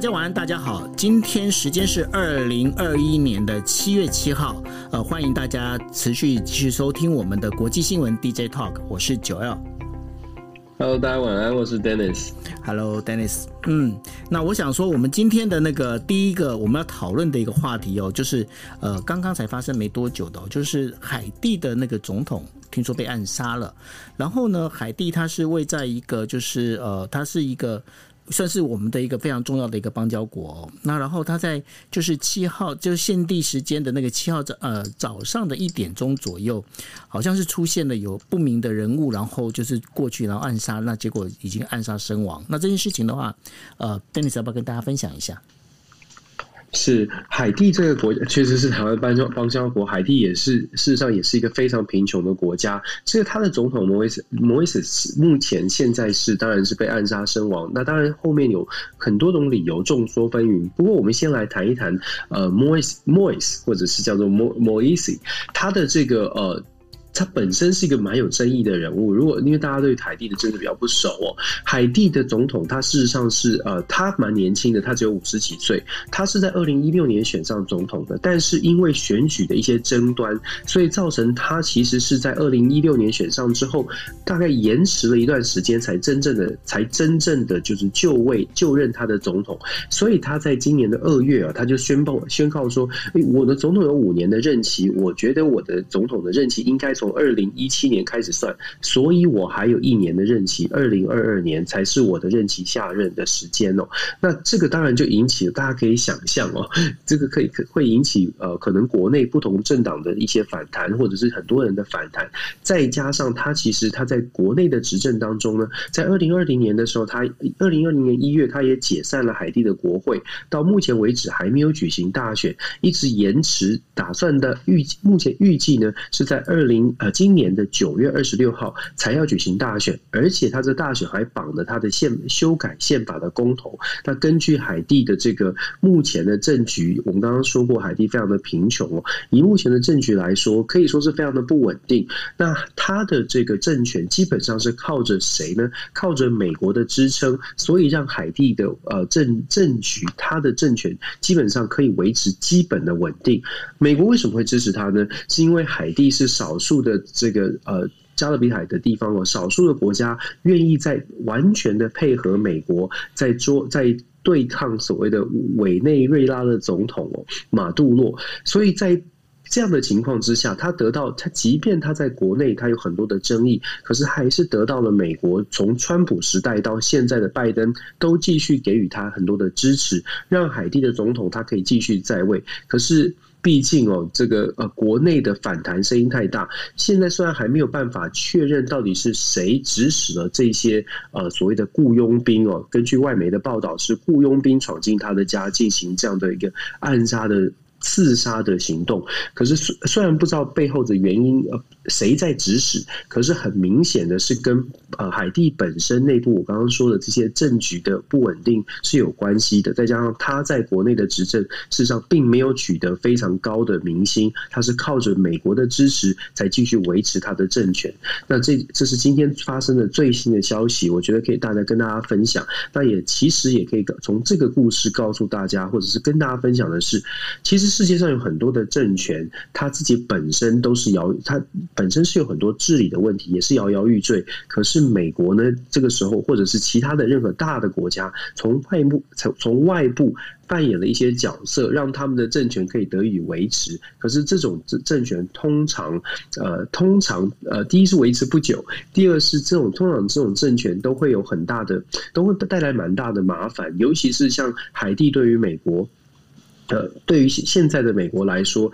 大家晚安，大家好，今天时间是二零二一年的七月七号，呃，欢迎大家持续继续收听我们的国际新闻 DJ Talk，我是九 L。Hello，大家晚安，我是 Dennis。Hello，Dennis。嗯，那我想说，我们今天的那个第一个我们要讨论的一个话题哦，就是呃，刚刚才发生没多久的，就是海地的那个总统听说被暗杀了，然后呢，海地它是位在一个就是呃，它是一个。算是我们的一个非常重要的一个邦交国哦。那然后他在就是七号，就是现地时间的那个七号早呃早上的一点钟左右，好像是出现了有不明的人物，然后就是过去然后暗杀，那结果已经暗杀身亡。那这件事情的话，呃，Dennis 要不要跟大家分享一下？是海地这个国家，确实是台湾邦交邦交国。海地也是事实上也是一个非常贫穷的国家。这个他的总统莫伊斯莫伊斯目前现在是当然是被暗杀身亡。那当然后面有很多种理由，众说纷纭。不过我们先来谈一谈，呃，莫伊斯莫伊斯或者是叫做莫莫伊斯，他的这个呃。他本身是一个蛮有争议的人物。如果因为大家对海地的政治比较不熟哦，海地的总统他事实上是呃，他蛮年轻的，他只有五十几岁。他是在二零一六年选上总统的，但是因为选举的一些争端，所以造成他其实是在二零一六年选上之后，大概延迟了一段时间，才真正的才真正的就是就位就任他的总统。所以他在今年的二月啊，他就宣布宣告说，我的总统有五年的任期，我觉得我的总统的任期应该。从二零一七年开始算，所以我还有一年的任期，二零二二年才是我的任期下任的时间哦。那这个当然就引起了大家可以想象哦，这个可以会引起呃可能国内不同政党的一些反弹，或者是很多人的反弹。再加上他其实他在国内的执政当中呢，在二零二零年的时候，他二零二零年一月他也解散了海地的国会，到目前为止还没有举行大选，一直延迟，打算的预目前预计呢是在二零。呃，今年的九月二十六号才要举行大选，而且他这大选还绑了他的宪修改宪法的公投。那根据海地的这个目前的政局，我们刚刚说过，海地非常的贫穷哦。以目前的政局来说，可以说是非常的不稳定。那他的这个政权基本上是靠着谁呢？靠着美国的支撑，所以让海地的呃政政局，他的政权基本上可以维持基本的稳定。美国为什么会支持他呢？是因为海地是少数。的这个呃加勒比海的地方哦，少数的国家愿意在完全的配合美国，在做在对抗所谓的委内瑞拉的总统哦马杜洛，所以在这样的情况之下，他得到他即便他在国内他有很多的争议，可是还是得到了美国从川普时代到现在的拜登都继续给予他很多的支持，让海地的总统他可以继续在位，可是。毕竟哦，这个呃，国内的反弹声音太大。现在虽然还没有办法确认到底是谁指使了这些呃所谓的雇佣兵哦，根据外媒的报道，是雇佣兵闯进他的家进行这样的一个暗杀的。刺杀的行动，可是虽虽然不知道背后的原因，呃，谁在指使，可是很明显的是跟呃海地本身内部我刚刚说的这些政局的不稳定是有关系的。再加上他在国内的执政，事实上并没有取得非常高的民心，他是靠着美国的支持才继续维持他的政权。那这这是今天发生的最新的消息，我觉得可以大家跟大家分享。那也其实也可以从这个故事告诉大家，或者是跟大家分享的是，其实。世界上有很多的政权，他自己本身都是摇，他本身是有很多治理的问题，也是摇摇欲坠。可是美国呢，这个时候或者是其他的任何大的国家，从外部从从外部扮演了一些角色，让他们的政权可以得以维持。可是这种政政权通常，呃，通常呃，第一是维持不久，第二是这种通常这种政权都会有很大的，都会带来蛮大的麻烦，尤其是像海地对于美国。呃，对于现在的美国来说，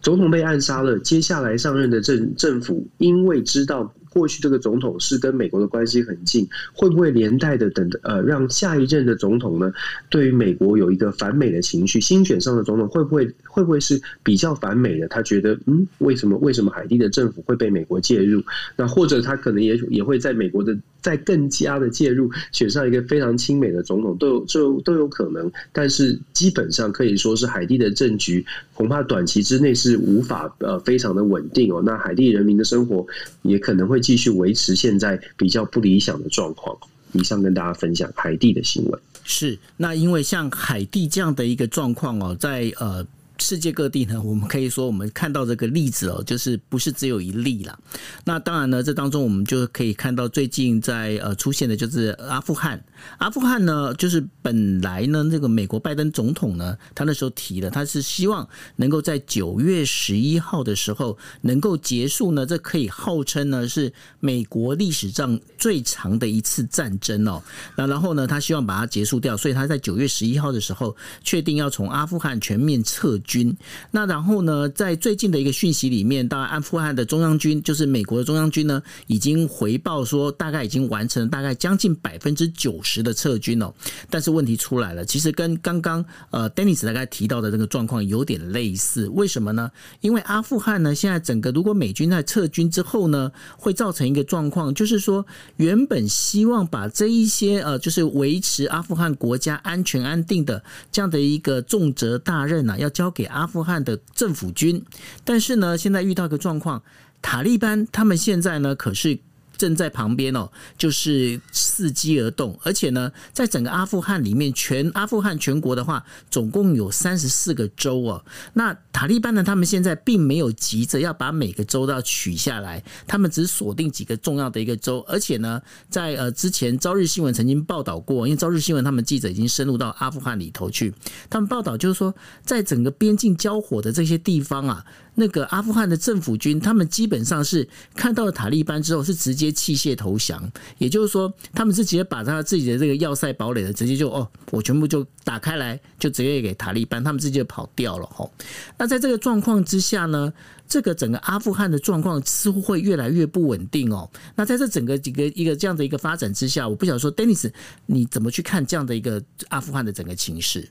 总统被暗杀了，接下来上任的政政府，因为知道。过去这个总统是跟美国的关系很近，会不会连带的等呃让下一任的总统呢，对于美国有一个反美的情绪？新选上的总统会不会会不会是比较反美的？他觉得嗯，为什么为什么海地的政府会被美国介入？那或者他可能也也会在美国的再更加的介入，选上一个非常亲美的总统，都有就都有可能。但是基本上可以说是海地的政局恐怕短期之内是无法呃非常的稳定哦。那海地人民的生活也可能会。继续维持现在比较不理想的状况。以上跟大家分享海地的新闻。是，那因为像海地这样的一个状况哦，在呃。世界各地呢，我们可以说，我们看到这个例子哦，就是不是只有一例啦。那当然呢，这当中我们就可以看到，最近在呃出现的就是阿富汗。阿富汗呢，就是本来呢，这个美国拜登总统呢，他那时候提了，他是希望能够在九月十一号的时候能够结束呢，这可以号称呢是美国历史上最长的一次战争哦。那然后呢，他希望把它结束掉，所以他在九月十一号的时候确定要从阿富汗全面撤军。军，那然后呢，在最近的一个讯息里面，当然阿富汗的中央军，就是美国的中央军呢，已经回报说，大概已经完成了大概将近百分之九十的撤军哦。但是问题出来了，其实跟刚刚呃 Dennis 大概提到的这个状况有点类似。为什么呢？因为阿富汗呢，现在整个如果美军在撤军之后呢，会造成一个状况，就是说原本希望把这一些呃，就是维持阿富汗国家安全安定的这样的一个重责大任啊，要交给。阿富汗的政府军，但是呢，现在遇到一个状况，塔利班他们现在呢，可是。正在旁边哦，就是伺机而动，而且呢，在整个阿富汗里面，全阿富汗全国的话，总共有三十四个州哦。那塔利班呢，他们现在并没有急着要把每个州都要取下来，他们只锁定几个重要的一个州，而且呢，在呃之前朝日新闻曾经报道过，因为朝日新闻他们记者已经深入到阿富汗里头去，他们报道就是说，在整个边境交火的这些地方啊。那个阿富汗的政府军，他们基本上是看到了塔利班之后，是直接弃械投降。也就是说，他们是直接把他自己的这个要塞堡垒的直接就哦，我全部就打开来，就直接给塔利班，他们直接就跑掉了吼。那在这个状况之下呢，这个整个阿富汗的状况似乎会越来越不稳定哦。那在这整个几个一个这样的一个发展之下，我不晓得说，Denis，你怎么去看这样的一个阿富汗的整个情势？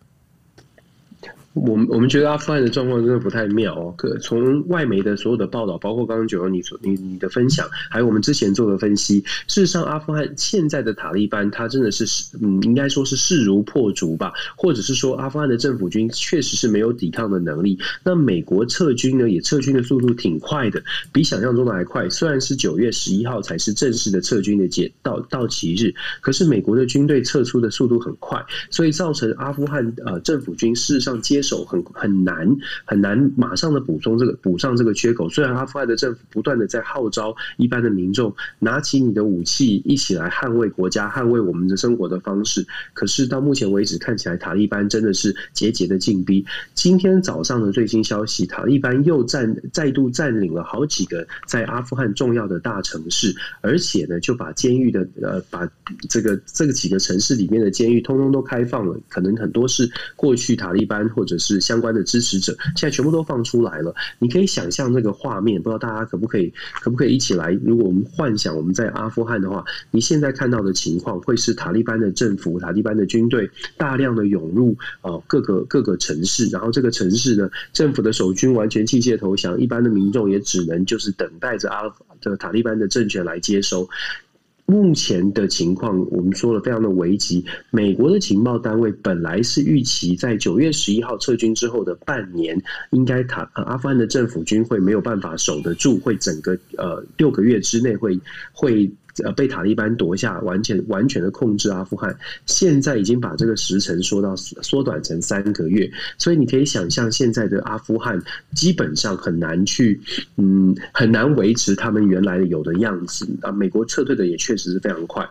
我们我们觉得阿富汗的状况真的不太妙哦。可从外媒的所有的报道，包括刚刚九欧你所你你的分享，还有我们之前做的分析，事实上阿富汗现在的塔利班，他真的是嗯，应该说是势如破竹吧，或者是说阿富汗的政府军确实是没有抵抗的能力。那美国撤军呢，也撤军的速度挺快的，比想象中的还快。虽然是九月十一号才是正式的撤军的结到到期日，可是美国的军队撤出的速度很快，所以造成阿富汗呃政府军事实上接。手很很难很难马上的补充这个补上这个缺口。虽然阿富汗的政府不断的在号召一般的民众拿起你的武器，一起来捍卫国家、捍卫我们的生活的方式，可是到目前为止，看起来塔利班真的是节节的进逼。今天早上的最新消息，塔利班又占再度占领了好几个在阿富汗重要的大城市，而且呢，就把监狱的呃，把这个这个几个城市里面的监狱通通都开放了，可能很多是过去塔利班或者。是相关的支持者，现在全部都放出来了。你可以想象那个画面，不知道大家可不可以，可不可以一起来？如果我们幻想我们在阿富汗的话，你现在看到的情况会是塔利班的政府、塔利班的军队大量的涌入啊各个各个城市，然后这个城市呢，政府的守军完全弃械投降，一般的民众也只能就是等待着阿这塔利班的政权来接收。目前的情况，我们说了非常的危急。美国的情报单位本来是预期在九月十一号撤军之后的半年，应该塔阿富汗的政府军会没有办法守得住，会整个呃六个月之内会会。呃，被塔利班夺下，完全完全的控制阿富汗。现在已经把这个时程缩到缩短成三个月，所以你可以想象，现在的阿富汗基本上很难去，嗯，很难维持他们原来的有的样子啊。美国撤退的也确实是非常快。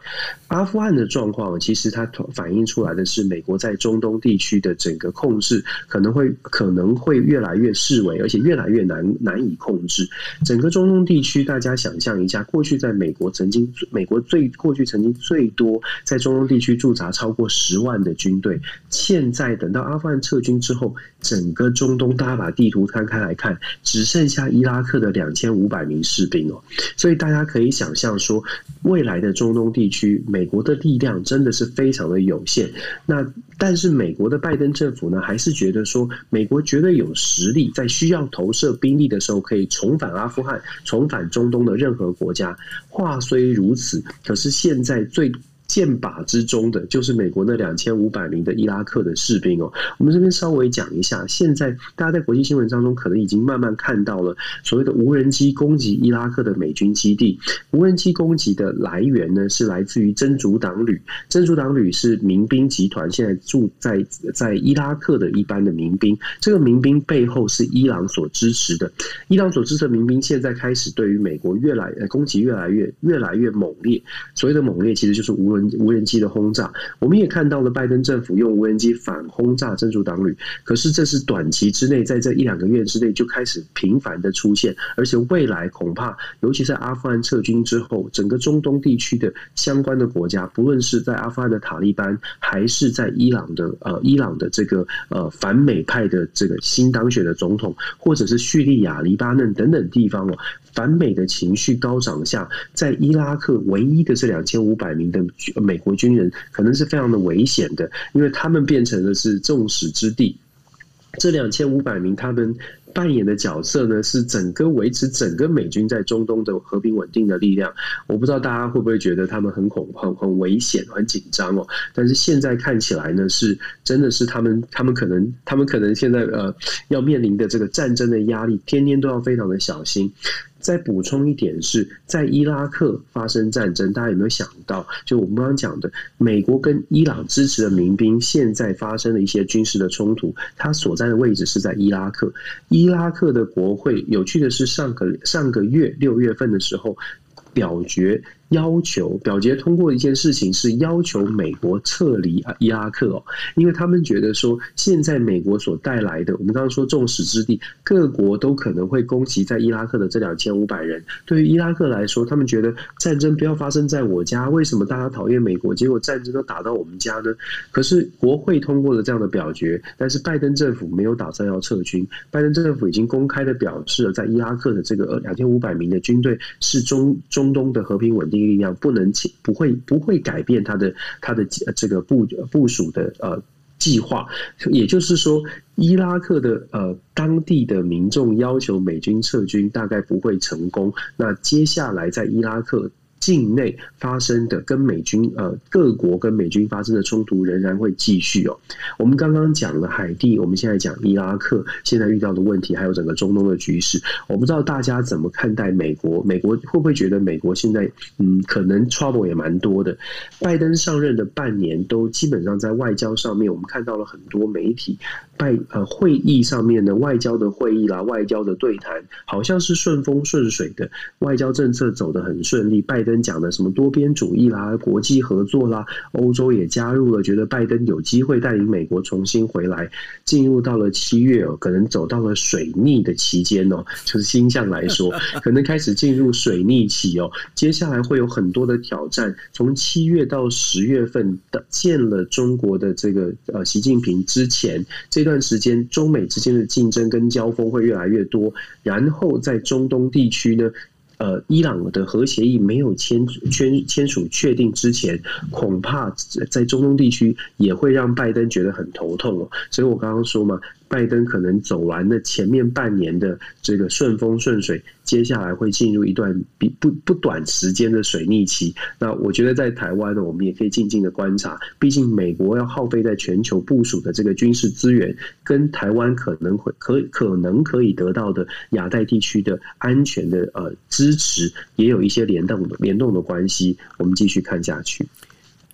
阿富汗的状况，其实它反映出来的是，美国在中东地区的整个控制可能会可能会越来越式微，而且越来越难难以控制。整个中东地区，大家想象一下，过去在美国曾经。美国最过去曾经最多在中东地区驻扎超过十万的军队，现在等到阿富汗撤军之后，整个中东大家把地图摊开来看，只剩下伊拉克的两千五百名士兵哦，所以大家可以想象说，未来的中东地区，美国的力量真的是非常的有限。那但是美国的拜登政府呢，还是觉得说，美国绝对有实力，在需要投射兵力的时候，可以重返阿富汗，重返中东的任何国家。话虽如如此，可是现在最箭靶之中的，就是美国那两千五百名的伊拉克的士兵哦。我们这边稍微讲一下，现在大家在国际新闻当中可能已经慢慢看到了所谓的无人机攻击伊拉克的美军基地。无人机攻击的来源呢，是来自于真主党旅。真主党旅是民兵集团，现在住在在伊拉克的一般的民兵。这个民兵背后是伊朗所支持的。伊朗所支持的民兵现在开始对于美国越来攻击越来越越来越猛烈。所谓的猛烈，其实就是无人无人机的轰炸。我们也看到了拜登政府用无人机反轰炸真主党旅。可是这是短期之内，在这一两个月之内就开始频繁的出现，而且未来恐怕，尤其在阿富汗撤军之后，整个中东地区的相关的国家，不论是在阿富汗的塔利班，还是在伊朗的呃伊朗的这个呃反美派的这个新当选的总统，或者是叙利亚、黎巴嫩等等地方哦。反美的情绪高涨下，在伊拉克唯一的这两千五百名的美国军人，可能是非常的危险的，因为他们变成的是众矢之的。这两千五百名他们扮演的角色呢，是整个维持整个美军在中东的和平稳定的力量。我不知道大家会不会觉得他们很恐、很很危险、很紧张哦。但是现在看起来呢，是真的是他们，他们可能，他们可能现在呃要面临的这个战争的压力，天天都要非常的小心。再补充一点是，在伊拉克发生战争，大家有没有想到？就我们刚刚讲的，美国跟伊朗支持的民兵现在发生了一些军事的冲突，他所在的位置是在伊拉克。伊拉克的国会，有趣的是，上个上个月六月份的时候表决。要求表决通过一件事情是要求美国撤离伊拉克哦，因为他们觉得说，现在美国所带来的，我们刚刚说众矢之的，各国都可能会攻击在伊拉克的这两千五百人。对于伊拉克来说，他们觉得战争不要发生在我家。为什么大家讨厌美国？结果战争都打到我们家呢？可是国会通过了这样的表决，但是拜登政府没有打算要撤军。拜登政府已经公开的表示了，在伊拉克的这个两千五百名的军队是中中东的和平稳定。力量不能不会不会改变他的他的这个部部署的呃计划，也就是说，伊拉克的呃当地的民众要求美军撤军，大概不会成功。那接下来在伊拉克。境内发生的跟美军呃各国跟美军发生的冲突仍然会继续哦。我们刚刚讲了海地，我们现在讲伊拉克现在遇到的问题，还有整个中东的局势。我不知道大家怎么看待美国？美国会不会觉得美国现在嗯可能 trouble 也蛮多的？拜登上任的半年都基本上在外交上面，我们看到了很多媒体拜呃会议上面的外交的会议啦，外交的对谈好像是顺风顺水的，外交政策走得很顺利。拜登。跟讲的什么多边主义啦、国际合作啦，欧洲也加入了，觉得拜登有机会带领美国重新回来。进入到了七月哦，可能走到了水逆的期间哦，就是星象来说，可能开始进入水逆期哦。接下来会有很多的挑战，从七月到十月份的见了中国的这个呃习近平之前这段时间，中美之间的竞争跟交锋会越来越多。然后在中东地区呢。呃，伊朗的核协议没有签签签署确定之前，恐怕在中东地区也会让拜登觉得很头痛哦。所以我刚刚说嘛。拜登可能走完了前面半年的这个顺风顺水，接下来会进入一段比不不短时间的水逆期。那我觉得在台湾呢，我们也可以静静的观察。毕竟美国要耗费在全球部署的这个军事资源，跟台湾可能会可可能可以得到的亚太地区的安全的呃支持，也有一些联动的联动的关系。我们继续看下去。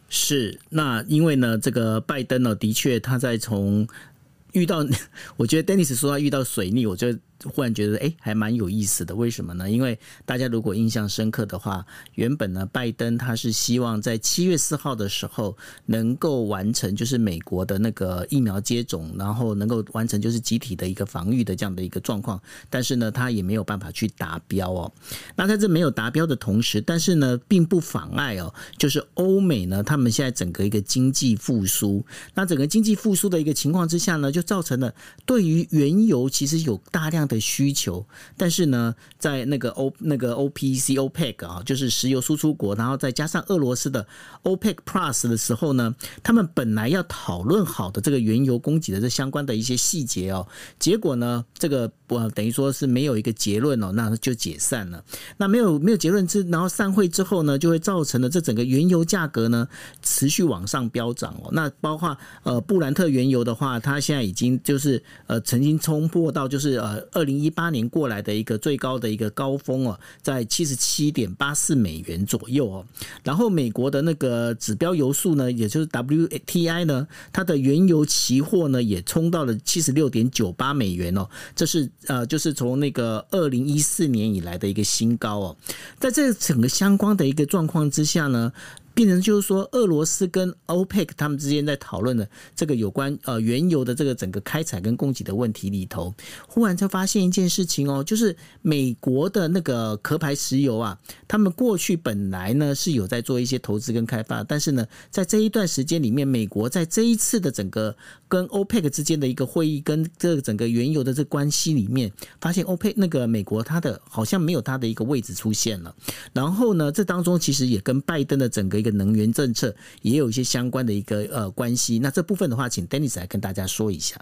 是，那因为呢，这个拜登呢，的确他在从遇到，我觉得 Dennis 说他遇到水逆，我觉得。忽然觉得哎，还蛮有意思的。为什么呢？因为大家如果印象深刻的话，原本呢，拜登他是希望在七月四号的时候能够完成，就是美国的那个疫苗接种，然后能够完成就是集体的一个防御的这样的一个状况。但是呢，他也没有办法去达标哦。那在这没有达标的同时，但是呢，并不妨碍哦，就是欧美呢，他们现在整个一个经济复苏，那整个经济复苏的一个情况之下呢，就造成了对于原油其实有大量。的需求，但是呢，在那个 O 那个 OPEC OPEC 啊，就是石油输出国，然后再加上俄罗斯的 OPEC Plus 的时候呢，他们本来要讨论好的这个原油供给的这相关的一些细节哦，结果呢，这个我等于说是没有一个结论哦，那就解散了。那没有没有结论之，然后散会之后呢，就会造成了这整个原油价格呢持续往上飙涨哦。那包括呃布兰特原油的话，它现在已经就是呃曾经冲破到就是呃二零一八年过来的一个最高的一个高峰哦，在七十七点八四美元左右哦。然后美国的那个指标油素呢，也就是 WTI 呢，它的原油期货呢也冲到了七十六点九八美元哦，这是呃就是从那个二零一四年以来的一个新高哦。在这整个相关的一个状况之下呢，变成就是说，俄罗斯跟 OPEC 他们之间在讨论的这个有关呃原油的这个整个开采跟供给的问题里头，忽然就发现一件事情哦，就是美国的那个壳牌石油啊，他们过去本来呢是有在做一些投资跟开发，但是呢，在这一段时间里面，美国在这一次的整个跟 OPEC 之间的一个会议跟这整个原油的这关系里面，发现 OPEC 那个美国它的好像没有它的一个位置出现了，然后呢，这当中其实也跟拜登的整个个能源政策也有一些相关的一个呃关系，那这部分的话，请 Dennis 来跟大家说一下。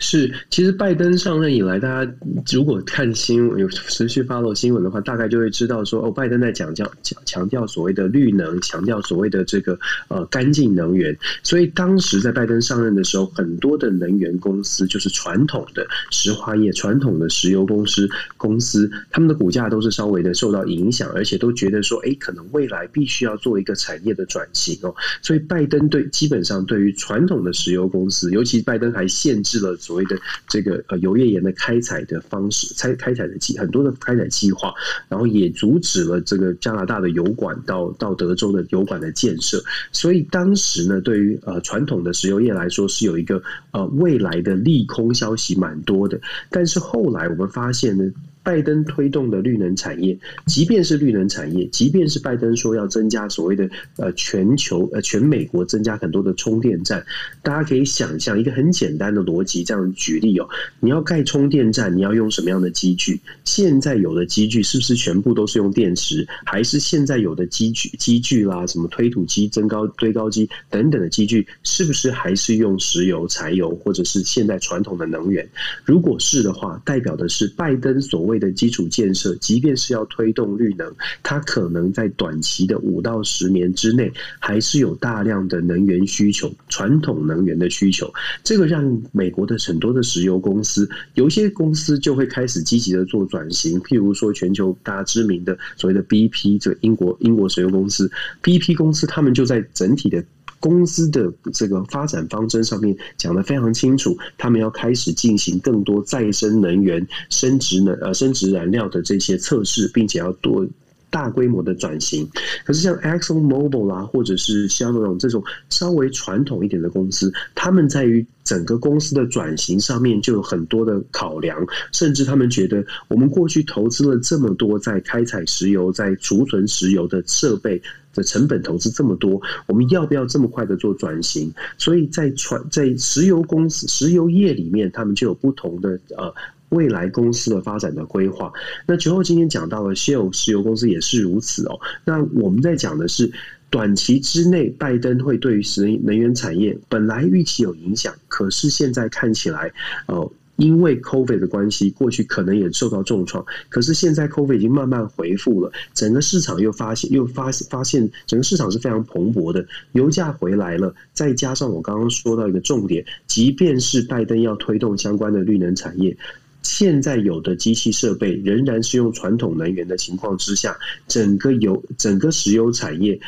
是，其实拜登上任以来，大家如果看新闻有持续 follow 新闻的话，大概就会知道说，哦，拜登在讲讲讲强调所谓的绿能，强调所谓的这个呃干净能源。所以当时在拜登上任的时候，很多的能源公司，就是传统的石化业、传统的石油公司公司，他们的股价都是稍微的受到影响，而且都觉得说，哎，可能未来必须要做一个产业的转型哦。所以拜登对基本上对于传统的石油公司，尤其拜登还限制了。所谓的这个呃油页岩的开采的方式，开开采的计很多的开采计划，然后也阻止了这个加拿大的油管到到德州的油管的建设。所以当时呢，对于呃传统的石油业来说，是有一个呃未来的利空消息蛮多的。但是后来我们发现呢。拜登推动的绿能产业，即便是绿能产业，即便是拜登说要增加所谓的呃全球呃全美国增加很多的充电站，大家可以想象一个很简单的逻辑，这样举例哦，你要盖充电站，你要用什么样的机具？现在有的机具是不是全部都是用电池？还是现在有的机具机具啦，什么推土机、增高堆高机等等的机具，是不是还是用石油、柴油，或者是现在传统的能源？如果是的话，代表的是拜登所谓的基础建设，即便是要推动绿能，它可能在短期的五到十年之内，还是有大量的能源需求，传统能源的需求。这个让美国的很多的石油公司，有一些公司就会开始积极的做转型。譬如说，全球大家知名的所谓的 BP，这英国英国石油公司，BP 公司，他们就在整体的。公司的这个发展方针上面讲得非常清楚，他们要开始进行更多再生能源、生质能呃生质燃料的这些测试，并且要多大规模的转型。可是像 Exxon Mobil 啦，或者是像那种这种稍微传统一点的公司，他们在于整个公司的转型上面就有很多的考量，甚至他们觉得我们过去投资了这么多在开采石油、在储存石油的设备。的成本投资这么多，我们要不要这么快的做转型？所以在传在石油公司、石油业里面，他们就有不同的呃未来公司的发展的规划。那最后今天讲到了 Shell 石油公司也是如此哦。那我们在讲的是短期之内，拜登会对于石能源产业本来预期有影响，可是现在看起来哦。因为 COVID 的关系，过去可能也受到重创，可是现在 COVID 已经慢慢恢复了，整个市场又发现又发发现，整个市场是非常蓬勃的，油价回来了，再加上我刚刚说到一个重点，即便是拜登要推动相关的绿能产业，现在有的机器设备仍然是用传统能源的情况之下，整个油整个石油产业。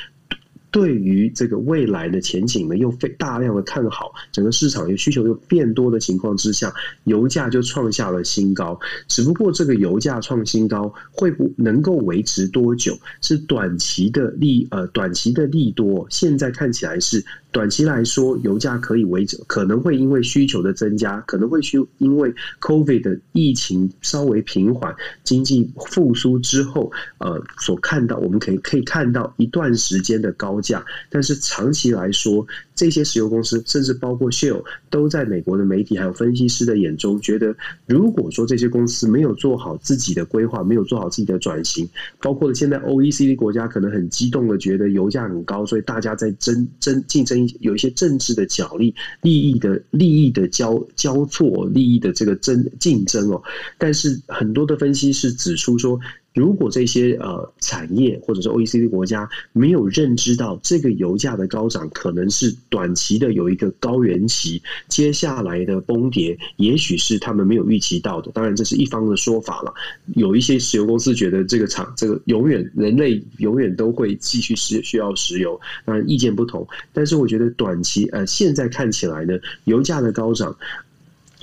对于这个未来的前景呢，又非大量的看好，整个市场又需求又变多的情况之下，油价就创下了新高。只不过这个油价创新高会不能够维持多久？是短期的利呃短期的利多，现在看起来是。短期来说，油价可以维持，可能会因为需求的增加，可能会需因为 COVID 的疫情稍微平缓，经济复苏之后，呃，所看到我们可以可以看到一段时间的高价，但是长期来说，这些石油公司甚至包括 Shell 都在美国的媒体还有分析师的眼中，觉得如果说这些公司没有做好自己的规划，没有做好自己的转型，包括了现在 OECD 国家可能很激动的觉得油价很高，所以大家在争争竞争，有一些政治的角力、利益的利益的交交错、利益的这个争竞争哦。但是很多的分析师指出说，如果这些呃产业或者是 OECD 国家没有认知到这个油价的高涨可能是短期的有一个高原期，接下来的崩跌也许是他们没有预期到的。当然这是一方的说法了。有一些石油公司觉得这个厂这个永远人类永远都会继续需需要石油，当然意见不同。但是我觉得短期呃现在看起来呢，油价的高涨。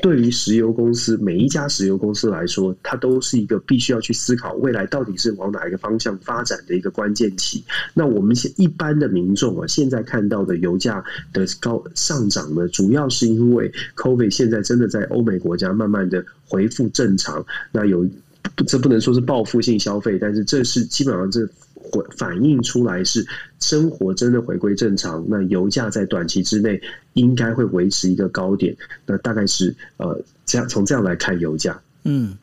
对于石油公司，每一家石油公司来说，它都是一个必须要去思考未来到底是往哪一个方向发展的一个关键期。那我们现一般的民众啊，现在看到的油价的高上涨呢，主要是因为 COVID 现在真的在欧美国家慢慢的恢复正常。那有这不能说是报复性消费，但是这是基本上这。反映出来是生活真的回归正常，那油价在短期之内应该会维持一个高点，那大概是呃这样从这样来看油价。嗯，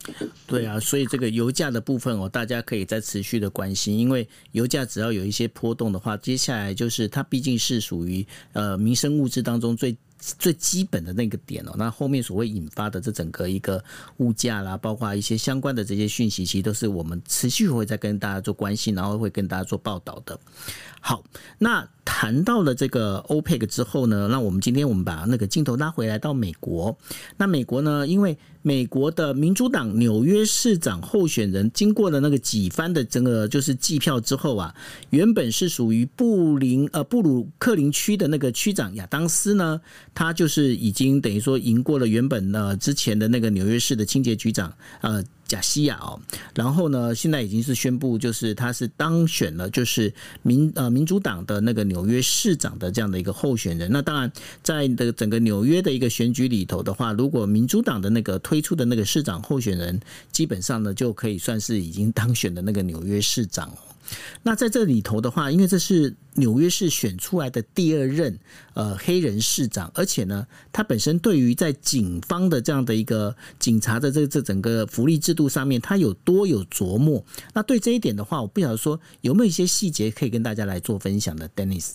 对啊，所以这个油价的部分哦，大家可以再持续的关心，因为油价只要有一些波动的话，接下来就是它毕竟是属于呃民生物资当中最。最基本的那个点哦，那后面所谓引发的这整个一个物价啦，包括一些相关的这些讯息，其实都是我们持续会在跟大家做关心，然后会跟大家做报道的。好，那谈到了这个 OPEC 之后呢，那我们今天我们把那个镜头拉回来到美国。那美国呢，因为美国的民主党纽约市长候选人经过了那个几番的整个就是计票之后啊，原本是属于布林呃布鲁克林区的那个区长亚当斯呢，他就是已经等于说赢过了原本呢之前的那个纽约市的清洁局长呃。贾西亚哦，然后呢，现在已经是宣布，就是他是当选了，就是民呃民主党的那个纽约市长的这样的一个候选人。那当然，在的整个纽约的一个选举里头的话，如果民主党的那个推出的那个市长候选人，基本上呢就可以算是已经当选的那个纽约市长。那在这里头的话，因为这是纽约市选出来的第二任呃黑人市长，而且呢，他本身对于在警方的这样的一个警察的这这整个福利制度上面，他有多有琢磨。那对这一点的话，我不晓得说有没有一些细节可以跟大家来做分享的，Dennis。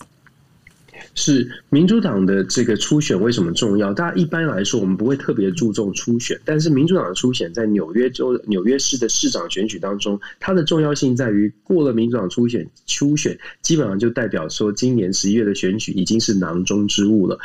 是民主党的这个初选为什么重要？大家一般来说，我们不会特别注重初选，但是民主党的初选在纽约州纽约市的市长选举当中，它的重要性在于过了民主党初选，初选基本上就代表说，今年十一月的选举已经是囊中之物了。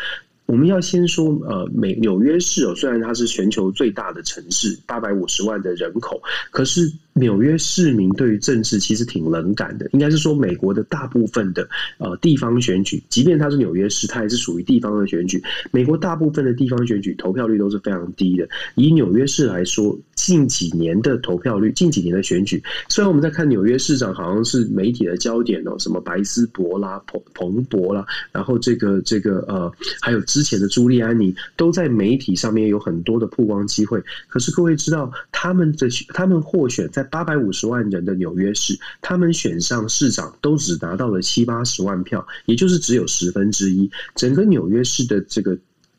我们要先说，呃，美纽约市哦，虽然它是全球最大的城市，八百五十万的人口，可是。纽约市民对于政治其实挺冷感的，应该是说美国的大部分的呃地方选举，即便它是纽约市，它也是属于地方的选举。美国大部分的地方选举投票率都是非常低的。以纽约市来说，近几年的投票率，近几年的选举，虽然我们在看纽约市长好像是媒体的焦点哦，什么白斯伯啦、彭彭博啦，然后这个这个呃，还有之前的朱利安尼都在媒体上面有很多的曝光机会。可是各位知道，他们的他们获选在八百五十万人的纽约市，他们选上市长都只拿到了七八十万票，也就是只有十分之一。整个纽约市的这个。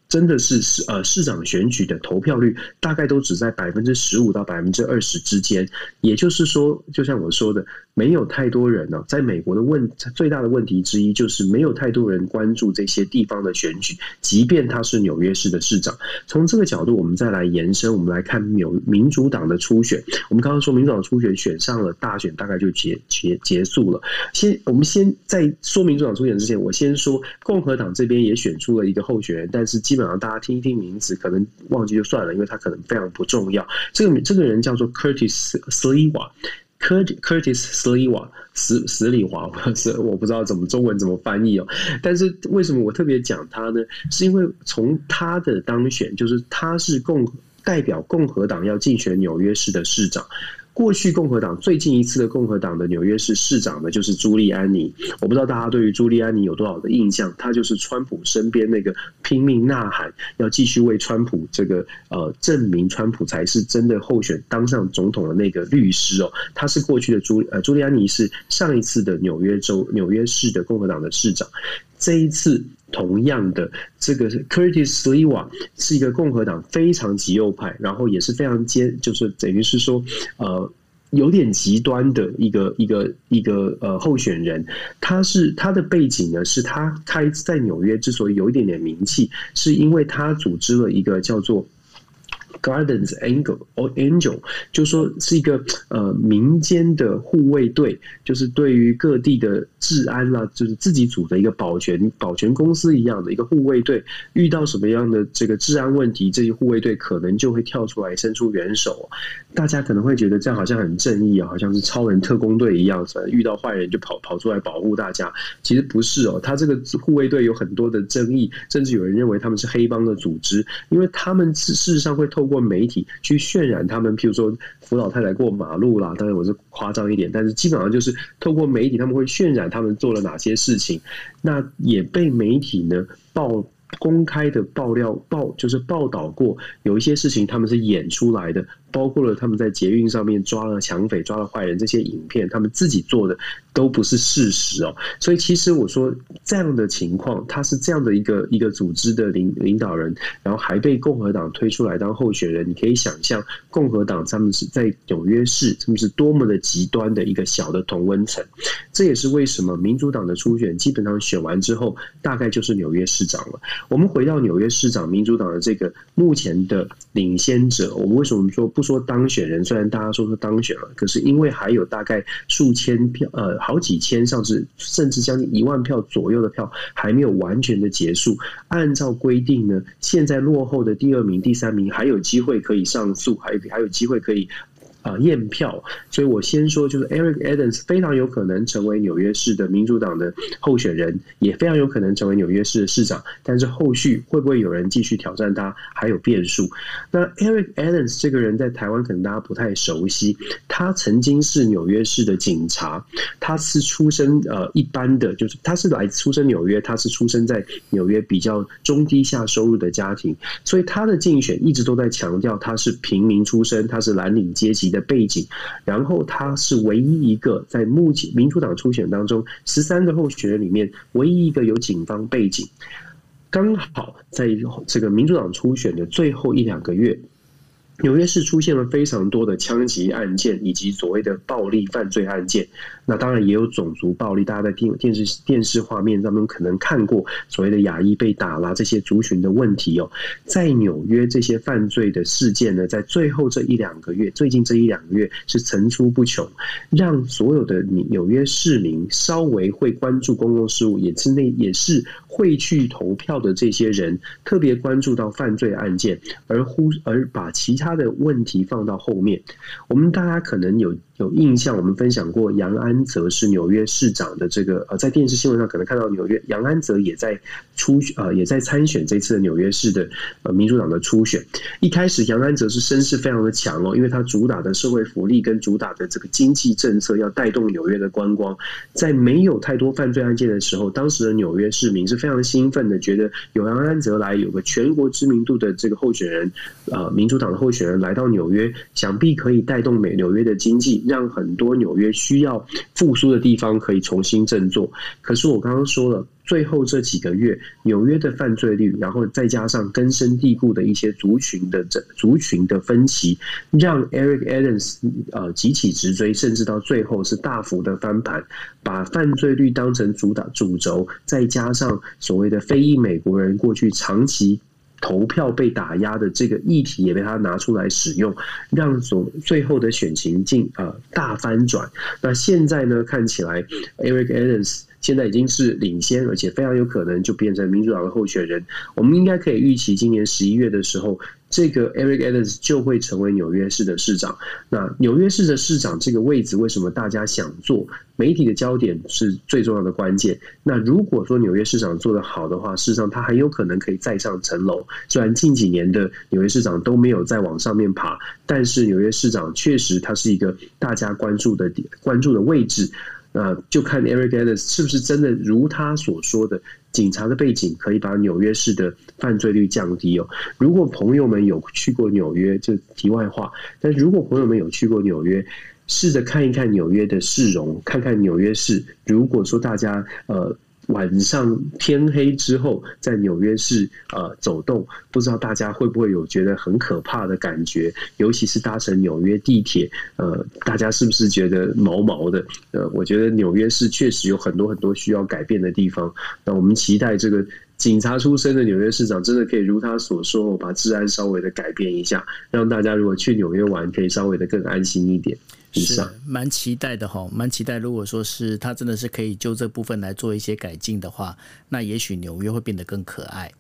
真的是市呃市长选举的投票率大概都只在百分之十五到百分之二十之间，也就是说，就像我说的，没有太多人呢、在美国的问最大的问题之一就是没有太多人关注这些地方的选举，即便他是纽约市的市长。从这个角度，我们再来延伸，我们来看纽民主党的初选。我们刚刚说民主党初选选上了大选，大概就结结结束了。先我们先在说民主党初选之前，我先说共和党这边也选出了一个候选人，但是基本上大家听一听名字，可能忘记就算了，因为他可能非常不重要。这个这个人叫做 Curtis sliva Curtis Sliwa 史史里华，是我不知道怎么中文怎么翻译哦。但是为什么我特别讲他呢？是因为从他的当选，就是他是共代表共和党要竞选纽约市的市长。过去共和党最近一次的共和党的纽约市市长呢，就是朱利安尼。我不知道大家对于朱利安尼有多少的印象？他就是川普身边那个拼命呐喊要继续为川普这个呃证明川普才是真的候选当上总统的那个律师哦。他是过去的朱呃朱利安尼是上一次的纽约州纽约市的共和党的市长。这一次同样的这个 Curtis Sliwa 是一个共和党非常极右派，然后也是非常坚，就是等于是说呃。有点极端的一个一个一个呃候选人，他是他的背景呢，是他开在纽约之所以有一点点名气，是因为他组织了一个叫做。Gardens Angel or Angel，就说是一个呃民间的护卫队，就是对于各地的治安啦，就是自己组的一个保全保全公司一样的一个护卫队，遇到什么样的这个治安问题，这些护卫队可能就会跳出来伸出援手。大家可能会觉得这样好像很正义啊，好像是超人特工队一样，遇到坏人就跑跑出来保护大家。其实不是哦，他这个护卫队有很多的争议，甚至有人认为他们是黑帮的组织，因为他们事实上会透通过媒体去渲染他们，譬如说扶老太太过马路啦，当然我是夸张一点，但是基本上就是透过媒体，他们会渲染他们做了哪些事情，那也被媒体呢报。公开的爆料报就是报道过有一些事情他们是演出来的，包括了他们在捷运上面抓了抢匪、抓了坏人这些影片，他们自己做的都不是事实哦。所以其实我说这样的情况，他是这样的一个一个组织的领领导人，然后还被共和党推出来当候选人，你可以想象共和党他们是在纽约市他们是多么的极端的一个小的同温层。这也是为什么民主党的初选基本上选完之后，大概就是纽约市长了。我们回到纽约市长，民主党的这个目前的领先者，我们为什么说不说当选人？虽然大家说是当选了，可是因为还有大概数千票，呃，好几千，甚至甚至将近一万票左右的票还没有完全的结束。按照规定呢，现在落后的第二名、第三名还有机会可以上诉，还有还有机会可以。啊，验票，所以我先说，就是 Eric Adams 非常有可能成为纽约市的民主党的候选人，也非常有可能成为纽约市的市长。但是后续会不会有人继续挑战他，还有变数。那 Eric Adams 这个人在台湾可能大家不太熟悉，他曾经是纽约市的警察，他是出身呃一般的，就是他是来出生纽约，他是出生在纽约比较中低下收入的家庭，所以他的竞选一直都在强调他是平民出身，他是蓝领阶级的。的背景，然后他是唯一一个在目前民主党初选当中十三个候选人里面唯一一个有警方背景，刚好在这个民主党初选的最后一两个月。纽约市出现了非常多的枪击案件，以及所谓的暴力犯罪案件。那当然也有种族暴力，大家在电电视电视画面当中可能看过所谓的亚裔被打啦这些族群的问题哦。在纽约这些犯罪的事件呢，在最后这一两个月，最近这一两个月是层出不穷，让所有的纽约市民稍微会关注公共事务，也是那也是会去投票的这些人，特别关注到犯罪案件，而忽而把其他。他的问题放到后面，我们大家可能有有印象，我们分享过杨安泽是纽约市长的这个呃，在电视新闻上可能看到纽约杨安泽也在初呃也在参选这次的纽约市的呃民主党的初选。一开始杨安泽是声势非常的强哦，因为他主打的社会福利跟主打的这个经济政策要带动纽约的观光，在没有太多犯罪案件的时候，当时的纽约市民是非常兴奋的，觉得有杨安泽来，有个全国知名度的这个候选人，呃，民主党的候选人来到纽约，想必可以带动美纽约的经济。让很多纽约需要复苏的地方可以重新振作。可是我刚刚说了，最后这几个月，纽约的犯罪率，然后再加上根深蒂固的一些族群的这族群的分歧，让 Eric Adams 呃急起直追，甚至到最后是大幅的翻盘，把犯罪率当成主打主轴，再加上所谓的非裔美国人过去长期。投票被打压的这个议题也被他拿出来使用，让所最后的选情进啊大翻转。那现在呢，看起来 Eric Adams 现在已经是领先，而且非常有可能就变成民主党的候选人。我们应该可以预期，今年十一月的时候，这个 Eric Adams 就会成为纽约市的市长。那纽约市的市长这个位置，为什么大家想做？媒体的焦点是最重要的关键。那如果说纽约市长做得好的话，事实上他很有可能可以再上层楼。虽然近几年的纽约市长都没有再往上面爬，但是纽约市长确实他是一个大家关注的点、关注的位置。呃，就看 Eric Adams 是不是真的如他所说的，警察的背景可以把纽约市的犯罪率降低哦。如果朋友们有去过纽约，就题外话。但如果朋友们有去过纽约，试着看一看纽约的市容，看看纽约市。如果说大家呃。晚上天黑之后，在纽约市呃走动，不知道大家会不会有觉得很可怕的感觉？尤其是搭乘纽约地铁，呃，大家是不是觉得毛毛的？呃，我觉得纽约市确实有很多很多需要改变的地方。那我们期待这个警察出身的纽约市长，真的可以如他所说，把治安稍微的改变一下，让大家如果去纽约玩，可以稍微的更安心一点。是蛮期待的哈，蛮期待。如果说是他真的是可以就这部分来做一些改进的话，那也许纽约会变得更可爱。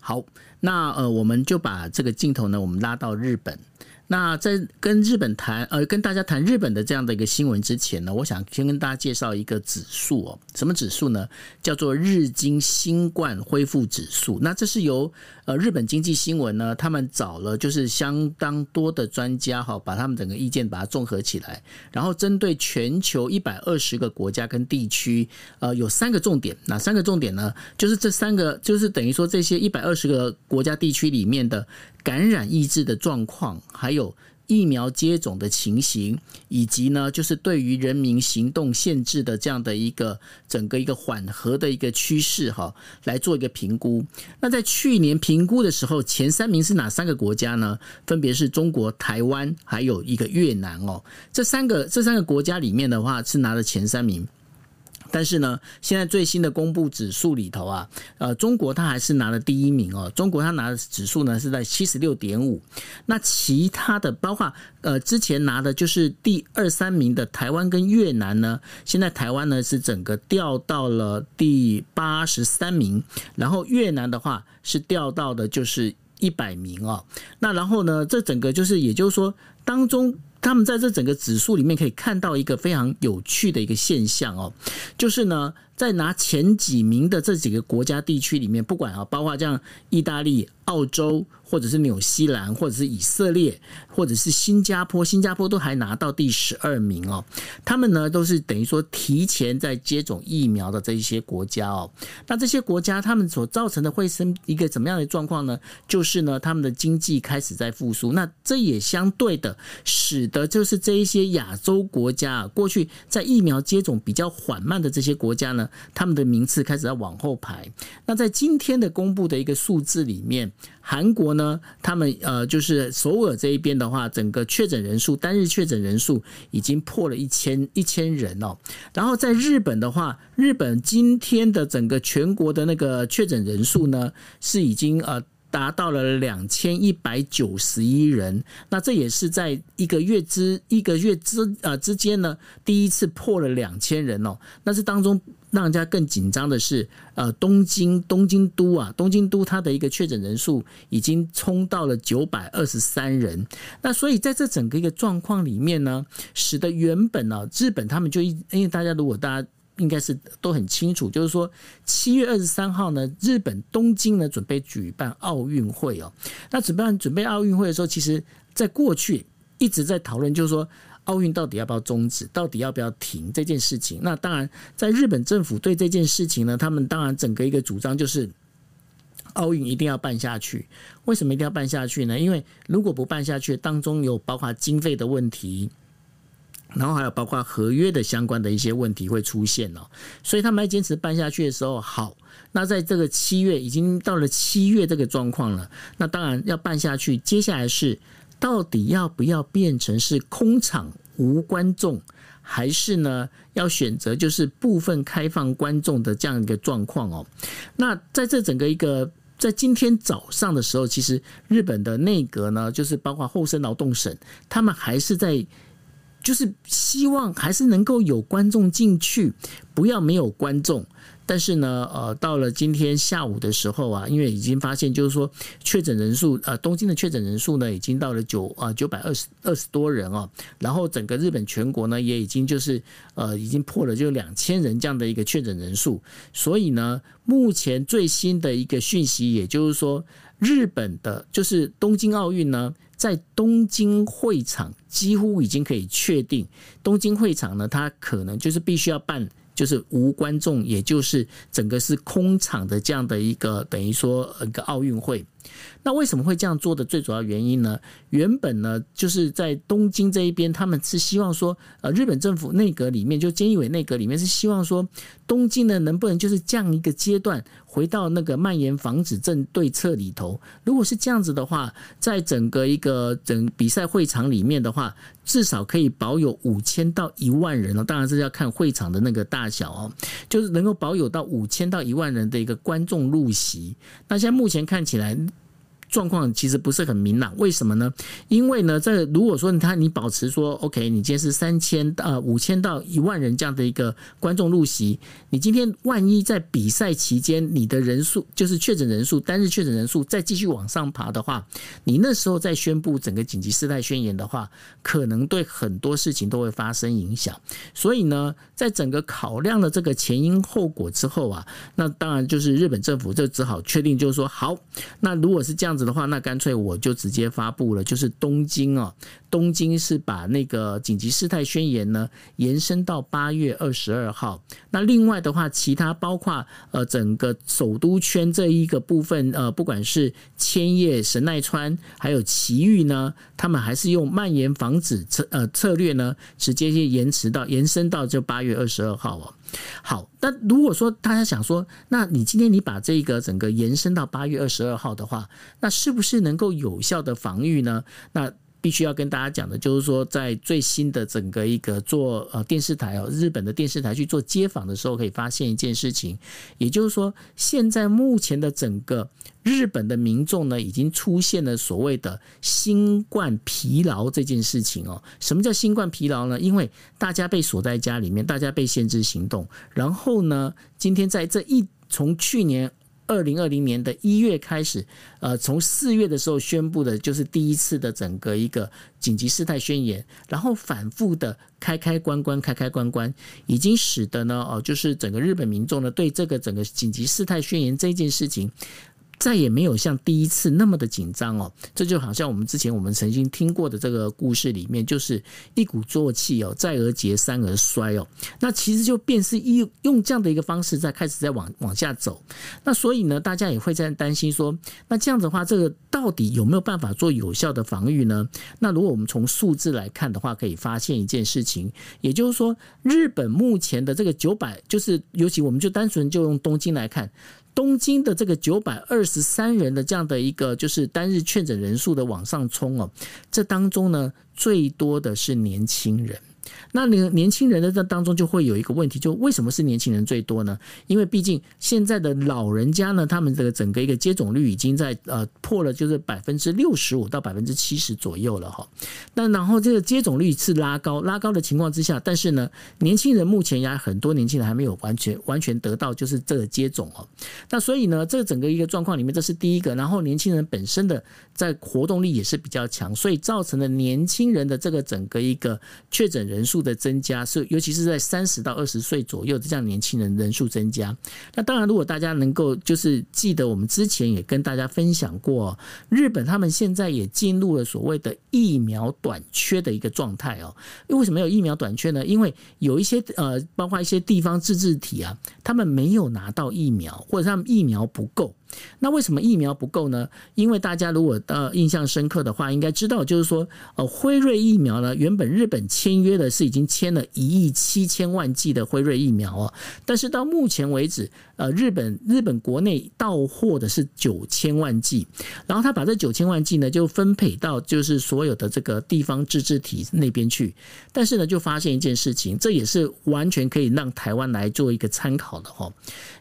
好，那呃，我们就把这个镜头呢，我们拉到日本。那在跟日本谈呃，跟大家谈日本的这样的一个新闻之前呢，我想先跟大家介绍一个指数哦。什么指数呢？叫做日经新冠恢复指数。那这是由呃日本经济新闻呢，他们找了就是相当多的专家哈，把他们整个意见把它综合起来，然后针对全球一百二十个国家跟地区，呃，有三个重点。哪三个重点呢？就是这三个，就是等于说这些一百二十个国家地区里面的。感染抑制的状况，还有疫苗接种的情形，以及呢，就是对于人民行动限制的这样的一个整个一个缓和的一个趋势哈，来做一个评估。那在去年评估的时候，前三名是哪三个国家呢？分别是中国、台湾，还有一个越南哦。这三个这三个国家里面的话，是拿了前三名。但是呢，现在最新的公布指数里头啊，呃，中国它还是拿了第一名哦。中国它拿的指数呢是在七十六点五，那其他的包括呃之前拿的就是第二三名的台湾跟越南呢，现在台湾呢是整个掉到了第八十三名，然后越南的话是掉到的就是一百名哦。那然后呢，这整个就是也就是说当中。他们在这整个指数里面可以看到一个非常有趣的一个现象哦，就是呢，在拿前几名的这几个国家地区里面，不管啊，包括像意大利、澳洲。或者是纽西兰，或者是以色列，或者是新加坡，新加坡都还拿到第十二名哦。他们呢都是等于说提前在接种疫苗的这一些国家哦。那这些国家他们所造成的会生一个怎么样的状况呢？就是呢，他们的经济开始在复苏。那这也相对的使得就是这一些亚洲国家啊，过去在疫苗接种比较缓慢的这些国家呢，他们的名次开始在往后排。那在今天的公布的一个数字里面。韩国呢，他们呃，就是首尔这一边的话，整个确诊人数单日确诊人数已经破了一千一千人哦。然后在日本的话，日本今天的整个全国的那个确诊人数呢，是已经呃达到了两千一百九十一人。那这也是在一个月之一个月之呃之间呢，第一次破了两千人哦。那这当中。让人家更紧张的是，呃，东京东京都啊，东京都它的一个确诊人数已经冲到了九百二十三人。那所以在这整个一个状况里面呢，使得原本呢，日本他们就因为大家如果大家应该是都很清楚，就是说七月二十三号呢，日本东京呢准备举办奥运会哦。那准备准备奥运会的时候，其实在过去一直在讨论，就是说。奥运到底要不要终止？到底要不要停这件事情？那当然，在日本政府对这件事情呢，他们当然整个一个主张就是奥运一定要办下去。为什么一定要办下去呢？因为如果不办下去，当中有包括经费的问题，然后还有包括合约的相关的一些问题会出现哦。所以他们在坚持办下去的时候，好，那在这个七月已经到了七月这个状况了，那当然要办下去。接下来是。到底要不要变成是空场无观众，还是呢要选择就是部分开放观众的这样一个状况哦？那在这整个一个在今天早上的时候，其实日本的内阁呢，就是包括厚生劳动省，他们还是在就是希望还是能够有观众进去，不要没有观众。但是呢，呃，到了今天下午的时候啊，因为已经发现，就是说确诊人数，呃，东京的确诊人数呢，已经到了九啊九百二十二十多人哦。然后整个日本全国呢，也已经就是呃，已经破了就两千人这样的一个确诊人数。所以呢，目前最新的一个讯息，也就是说，日本的就是东京奥运呢，在东京会场几乎已经可以确定，东京会场呢，它可能就是必须要办。就是无观众，也就是整个是空场的这样的一个等于说一个奥运会。那为什么会这样做的最主要原因呢？原本呢，就是在东京这一边，他们是希望说，呃，日本政府内阁里面，就菅义伟内阁里面是希望说，东京呢能不能就是降一个阶段，回到那个蔓延防止症对策里头。如果是这样子的话，在整个一个整比赛会场里面的话，至少可以保有五千到一万人哦。当然是要看会场的那个大小哦，就是能够保有到五千到一万人的一个观众入席。那现在目前看起来。状况其实不是很明朗，为什么呢？因为呢，这如果说他你保持说 OK，你今天是三千呃五千到一万人这样的一个观众入席，你今天万一在比赛期间你的人数就是确诊人数单日确诊人数再继续往上爬的话，你那时候再宣布整个紧急事态宣言的话，可能对很多事情都会发生影响。所以呢，在整个考量了这个前因后果之后啊，那当然就是日本政府就只好确定就是说好，那如果是这样子。的话，那干脆我就直接发布了，就是东京哦，东京是把那个紧急事态宣言呢延伸到八月二十二号。那另外的话，其他包括呃整个首都圈这一个部分，呃，不管是千叶、神奈川还有埼玉呢，他们还是用蔓延防止策呃策略呢，直接就延迟到延伸到就八月二十二号哦。好，那如果说大家想说，那你今天你把这个整个延伸到八月二十二号的话，那是不是能够有效的防御呢？那必须要跟大家讲的就是说，在最新的整个一个做呃电视台哦，日本的电视台去做街访的时候，可以发现一件事情，也就是说，现在目前的整个日本的民众呢，已经出现了所谓的新冠疲劳这件事情哦。什么叫新冠疲劳呢？因为大家被锁在家里面，大家被限制行动，然后呢，今天在这一从去年。二零二零年的一月开始，呃，从四月的时候宣布的，就是第一次的整个一个紧急事态宣言，然后反复的开开关关，开开关关，已经使得呢，哦，就是整个日本民众呢，对这个整个紧急事态宣言这件事情。再也没有像第一次那么的紧张哦，这就好像我们之前我们曾经听过的这个故事里面，就是一鼓作气哦，再而竭，三而衰哦。那其实就便是一用这样的一个方式在开始在往往下走。那所以呢，大家也会在担心说，那这样子的话，这个到底有没有办法做有效的防御呢？那如果我们从数字来看的话，可以发现一件事情，也就是说，日本目前的这个九百，就是尤其我们就单纯就用东京来看。东京的这个九百二十三人的这样的一个就是单日确诊人数的往上冲哦，这当中呢，最多的是年轻人。那年年轻人的这当中就会有一个问题，就为什么是年轻人最多呢？因为毕竟现在的老人家呢，他们这个整个一个接种率已经在呃破了，就是百分之六十五到百分之七十左右了哈。那然后这个接种率是拉高拉高的情况之下，但是呢，年轻人目前也很多年轻人还没有完全完全得到就是这个接种哦。那所以呢，这整个一个状况里面，这是第一个。然后年轻人本身的在活动力也是比较强，所以造成了年轻人的这个整个一个确诊人数的增加是，尤其是在三十到二十岁左右的这样年轻人人数增加。那当然，如果大家能够就是记得，我们之前也跟大家分享过，日本他们现在也进入了所谓的疫苗短缺的一个状态哦。为什么有疫苗短缺呢？因为有一些呃，包括一些地方自治体啊，他们没有拿到疫苗，或者他们疫苗不够。那为什么疫苗不够呢？因为大家如果呃印象深刻的话，应该知道，就是说呃辉瑞疫苗呢，原本日本签约的是已经签了一亿七千万剂的辉瑞疫苗哦，但是到目前为止，呃日本日本国内到货的是九千万剂，然后他把这九千万剂呢就分配到就是所有的这个地方自治体那边去，但是呢就发现一件事情，这也是完全可以让台湾来做一个参考的哦，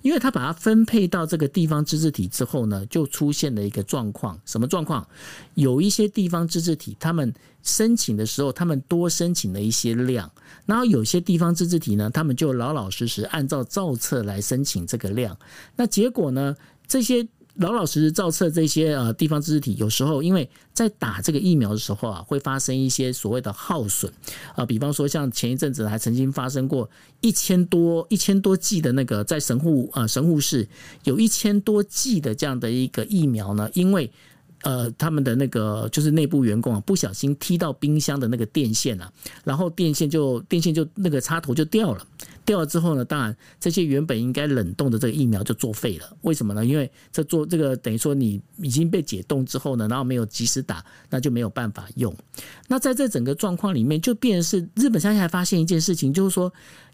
因为他把它分配到这个地方自治。体之后呢，就出现了一个状况，什么状况？有一些地方自治体，他们申请的时候，他们多申请了一些量，然后有些地方自治体呢，他们就老老实实按照造册来申请这个量，那结果呢，这些。老老实实造册这些呃地方自治体，有时候因为在打这个疫苗的时候啊，会发生一些所谓的耗损啊，比方说像前一阵子还曾经发生过一千多一千多剂的那个在神户呃神户市有一千多剂的这样的一个疫苗呢，因为呃他们的那个就是内部员工啊不小心踢到冰箱的那个电线啊，然后电线就电线就那个插头就掉了。掉了之后呢，当然这些原本应该冷冻的这个疫苗就作废了。为什么呢？因为这做这个等于说你已经被解冻之后呢，然后没有及时打，那就没有办法用。那在这整个状况里面，就变是日本现在还发现一件事情，就是说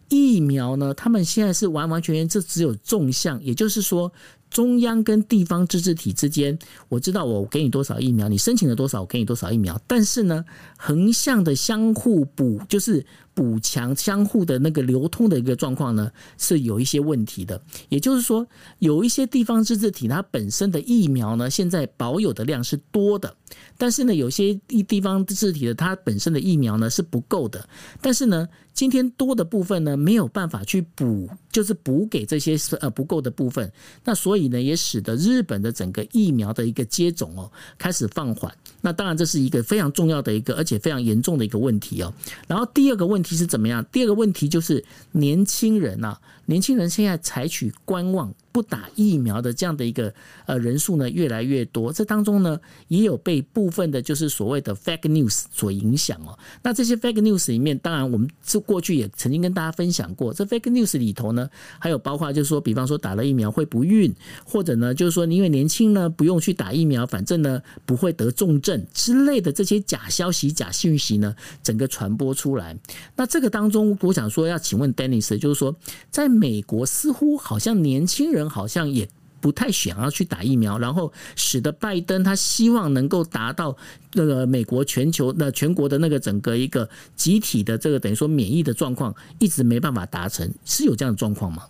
疫苗呢，他们现在是完完全全这只有纵向，也就是说。中央跟地方自治体之间，我知道我给你多少疫苗，你申请了多少，我给你多少疫苗。但是呢，横向的相互补，就是补强、相互的那个流通的一个状况呢，是有一些问题的。也就是说，有一些地方自治体它本身的疫苗呢，现在保有的量是多的，但是呢，有些地地方自治体的它本身的疫苗呢是不够的，但是呢。今天多的部分呢，没有办法去补，就是补给这些呃不够的部分。那所以呢，也使得日本的整个疫苗的一个接种哦开始放缓。那当然这是一个非常重要的一个，而且非常严重的一个问题哦。然后第二个问题是怎么样？第二个问题就是年轻人呐，年轻人现在采取观望。不打疫苗的这样的一个呃人数呢越来越多，这当中呢也有被部分的就是所谓的 fake news 所影响哦。那这些 fake news 里面，当然我们这过去也曾经跟大家分享过，这 fake news 里头呢还有包括就是说，比方说打了疫苗会不孕，或者呢就是说因为年轻呢不用去打疫苗，反正呢不会得重症之类的这些假消息、假讯息呢整个传播出来。那这个当中，我想说要请问 Dennis，就是说在美国似乎好像年轻人。好像也不太想要去打疫苗，然后使得拜登他希望能够达到那个美国全球的全国的那个整个一个集体的这个等于说免疫的状况，一直没办法达成，是有这样的状况吗？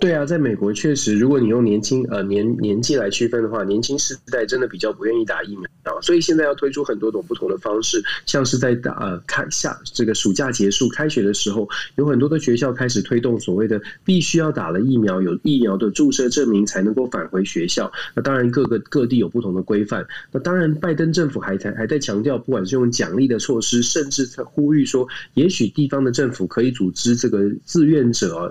对啊，在美国确实，如果你用年轻呃年年纪来区分的话，年轻世代真的比较不愿意打疫苗，所以现在要推出很多种不同的方式，像是在打呃开下这个暑假结束开学的时候，有很多的学校开始推动所谓的必须要打了疫苗，有疫苗的注射证明才能够返回学校。那当然各个各地有不同的规范。那当然，拜登政府还在还在强调，不管是用奖励的措施，甚至在呼吁说，也许地方的政府可以组织这个志愿者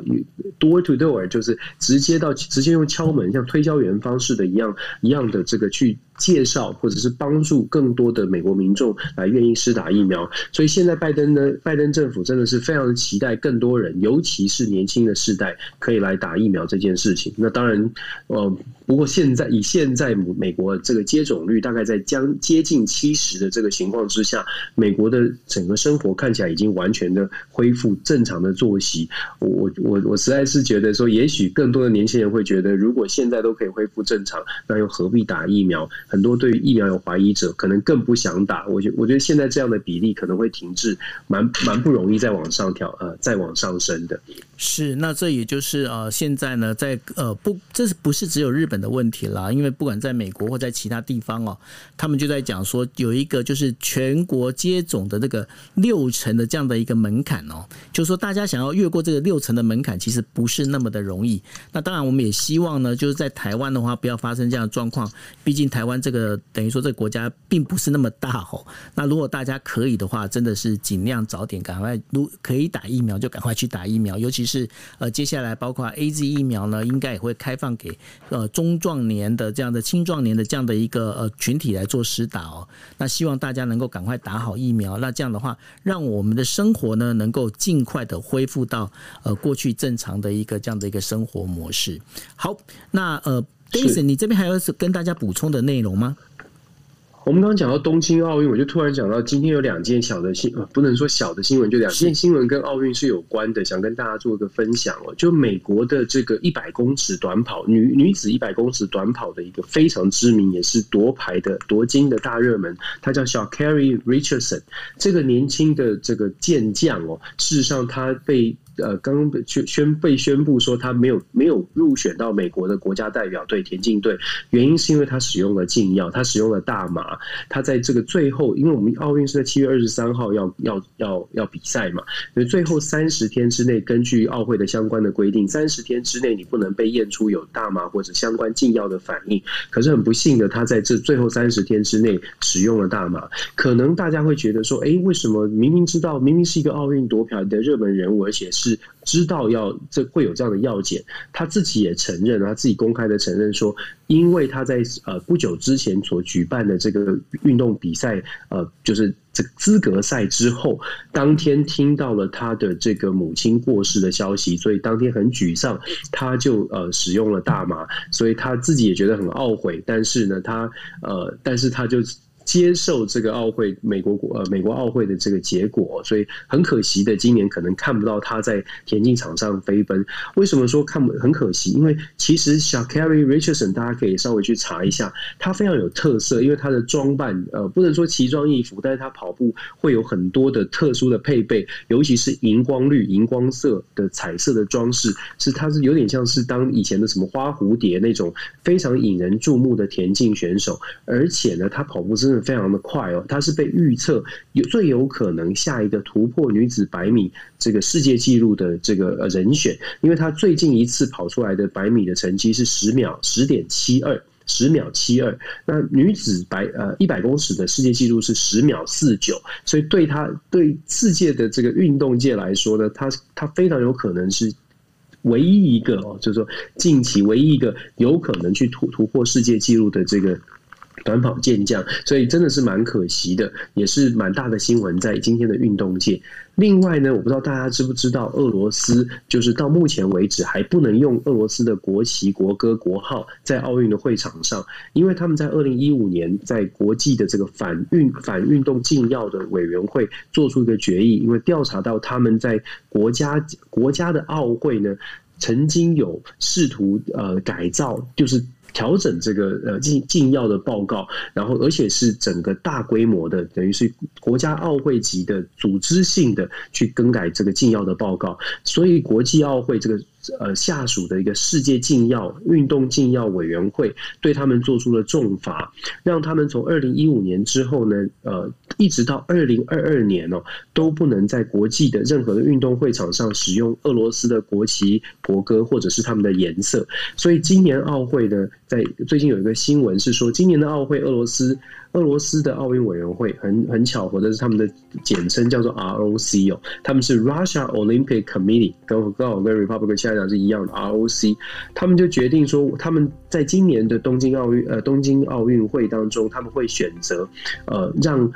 door to door 就。就是直接到直接用敲门，像推销员方式的一样一样的这个去介绍，或者是帮助更多的美国民众来愿意施打疫苗。所以现在拜登呢，拜登政府真的是非常的期待更多人，尤其是年轻的世代可以来打疫苗这件事情。那当然，呃，不过现在以现在美国这个接种率大概在将接近七十的这个情况之下，美国的整个生活看起来已经完全的恢复正常的作息。我我我实在是觉得说，也许更多的年轻人会觉得，如果现在都可以恢复正常，那又何必打疫苗？很多对于疫苗有怀疑者，可能更不想打。我觉我觉得现在这样的比例可能会停滞，蛮蛮不容易再往上调，呃，再往上升的。是，那这也就是呃，现在呢，在呃不，这是不是只有日本的问题啦？因为不管在美国或在其他地方哦，他们就在讲说，有一个就是全国接种的这个六成的这样的一个门槛哦，就是说大家想要越过这个六成的门槛，其实不是那么的容易。那当然，我们也希望呢，就是在台湾的话，不要发生这样的状况。毕竟台湾。这个等于说，这个国家并不是那么大哦。那如果大家可以的话，真的是尽量早点赶快，如可以打疫苗就赶快去打疫苗。尤其呃，接下来包括 AZ 疫苗呢，应该也会开放给呃中壮年的这样的青壮年的这样的一个呃群体来做施打哦。那希望大家能够赶快打好疫苗。那这样的话，让我们的生活呢能够尽快的恢复到呃过去正常的一个这样的一个生活模式。好，那呃。Daisy，你这边还有跟大家补充的内容吗？我们刚刚讲到东京奥运，我就突然讲到今天有两件小的新，不能说小的新闻，就两件新闻跟奥运是有关的，想跟大家做一个分享哦。就美国的这个一百公尺短跑女女子一百公尺短跑的一个非常知名，也是夺牌的夺金的大热门，她叫小 Sha'Carri Richardson。这个年轻的这个健将哦，事实上她被。呃刚宣宣被宣布说他没有没有入选到美国的国家代表队田径队，原因是因为他使用了禁药，他使用了大麻，他在这个最后，因为我们奥运是在七月二十三号要要要要比赛嘛，所以最后三十天之内，根据奥会的相关的规定，三十天之内你不能被验出有大麻或者相关禁药的反应。可是很不幸的，他在这最后三十天之内使用了大麻，可能大家会觉得说，哎，为什么明明知道明明是一个奥运夺牌的热门人物，而且是知道要这会有这样的药检，他自己也承认，他自己公开的承认说，因为他在呃不久之前所举办的这个运动比赛，呃，就是这资格赛之后，当天听到了他的这个母亲过世的消息，所以当天很沮丧，他就呃使用了大麻，所以他自己也觉得很懊悔，但是呢，他呃，但是他就。接受这个奥会美国国呃美国奥会的这个结果，所以很可惜的，今年可能看不到他在田径场上飞奔。为什么说看不很可惜？因为其实小 Carrie Richardson 大家可以稍微去查一下，他非常有特色，因为他的装扮呃不能说奇装异服，但是他跑步会有很多的特殊的配备，尤其是荧光绿、荧光色的彩色的装饰，是他是有点像是当以前的什么花蝴蝶那种非常引人注目的田径选手，而且呢，他跑步真的。非常的快哦，他是被预测有最有可能下一个突破女子百米这个世界纪录的这个人选，因为他最近一次跑出来的百米的成绩是十秒十点七二，十秒七二。那女子百呃一百公尺的世界纪录是十秒四九，所以对他对世界的这个运动界来说呢，他他非常有可能是唯一一个哦，就是说近期唯一一个有可能去突突破世界纪录的这个。短跑健将，所以真的是蛮可惜的，也是蛮大的新闻在今天的运动界。另外呢，我不知道大家知不知道，俄罗斯就是到目前为止还不能用俄罗斯的国旗、国歌、国号在奥运的会场上，因为他们在二零一五年在国际的这个反运反运动禁药的委员会做出一个决议，因为调查到他们在国家国家的奥会呢，曾经有试图呃改造，就是。调整这个呃禁禁药的报告，然后而且是整个大规模的，等于是国家奥会级的组织性的去更改这个禁药的报告，所以国际奥会这个。呃，下属的一个世界禁药运动禁药委员会对他们做出了重罚，让他们从二零一五年之后呢，呃，一直到二零二二年哦，都不能在国际的任何的运动会场上使用俄罗斯的国旗、国歌或者是他们的颜色。所以今年奥会呢，在最近有一个新闻是说，今年的奥会俄罗斯。俄罗斯的奥运委员会很很巧合的是，他们的简称叫做 ROC 哦，他们是 Russia Olympic Committee，跟刚好跟 Republic China 是一样的 ROC，他们就决定说，他们在今年的东京奥运呃东京奥运会当中，他们会选择呃让。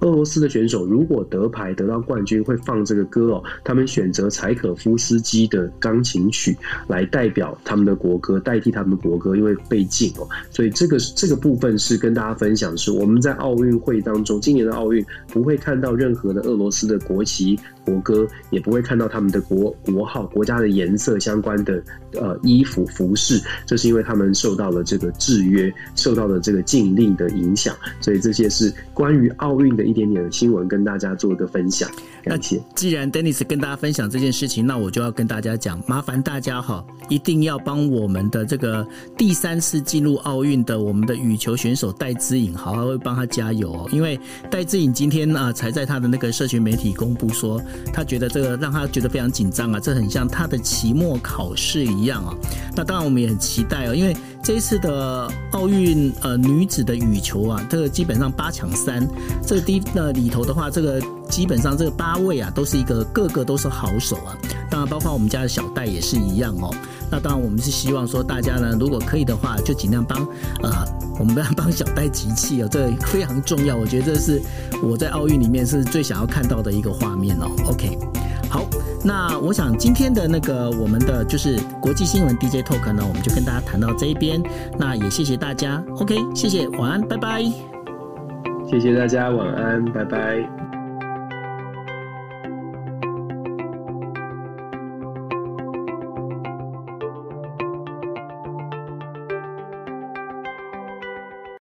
俄罗斯的选手如果得牌得到冠军，会放这个歌哦。他们选择柴可夫斯基的钢琴曲来代表他们的国歌，代替他们的国歌，因为被禁哦。所以这个这个部分是跟大家分享，是我们在奥运会当中，今年的奥运不会看到任何的俄罗斯的国旗。国歌也不会看到他们的国国号、国家的颜色相关的呃衣服服饰，这是因为他们受到了这个制约，受到了这个禁令的影响，所以这些是关于奥运的一点点的新闻，跟大家做一个分享。感谢。既然 Dennis 跟大家分享这件事情，那我就要跟大家讲，麻烦大家哈，一定要帮我们的这个第三次进入奥运的我们的羽球选手戴资颖，好好会帮他加油哦，因为戴资颖今天啊才在他的那个社群媒体公布说。他觉得这个让他觉得非常紧张啊，这很像他的期末考试一样啊。那当然我们也很期待哦，因为这一次的奥运呃女子的羽球啊，这个基本上八强三，这个第一呃里头的话，这个基本上这个八位啊都是一个个个都是好手啊。当然包括我们家的小戴也是一样哦。那当然我们是希望说大家呢，如果可以的话，就尽量帮呃我们要帮小戴集气哦，这非常重要。我觉得这是我在奥运里面是最想要看到的一个画面哦。OK，好，那我想今天的那个我们的就是国际新闻 DJ Talk 呢，我们就跟大家谈到这一边。那也谢谢大家，OK，谢谢，晚安，拜拜。谢谢大家，晚安，拜拜。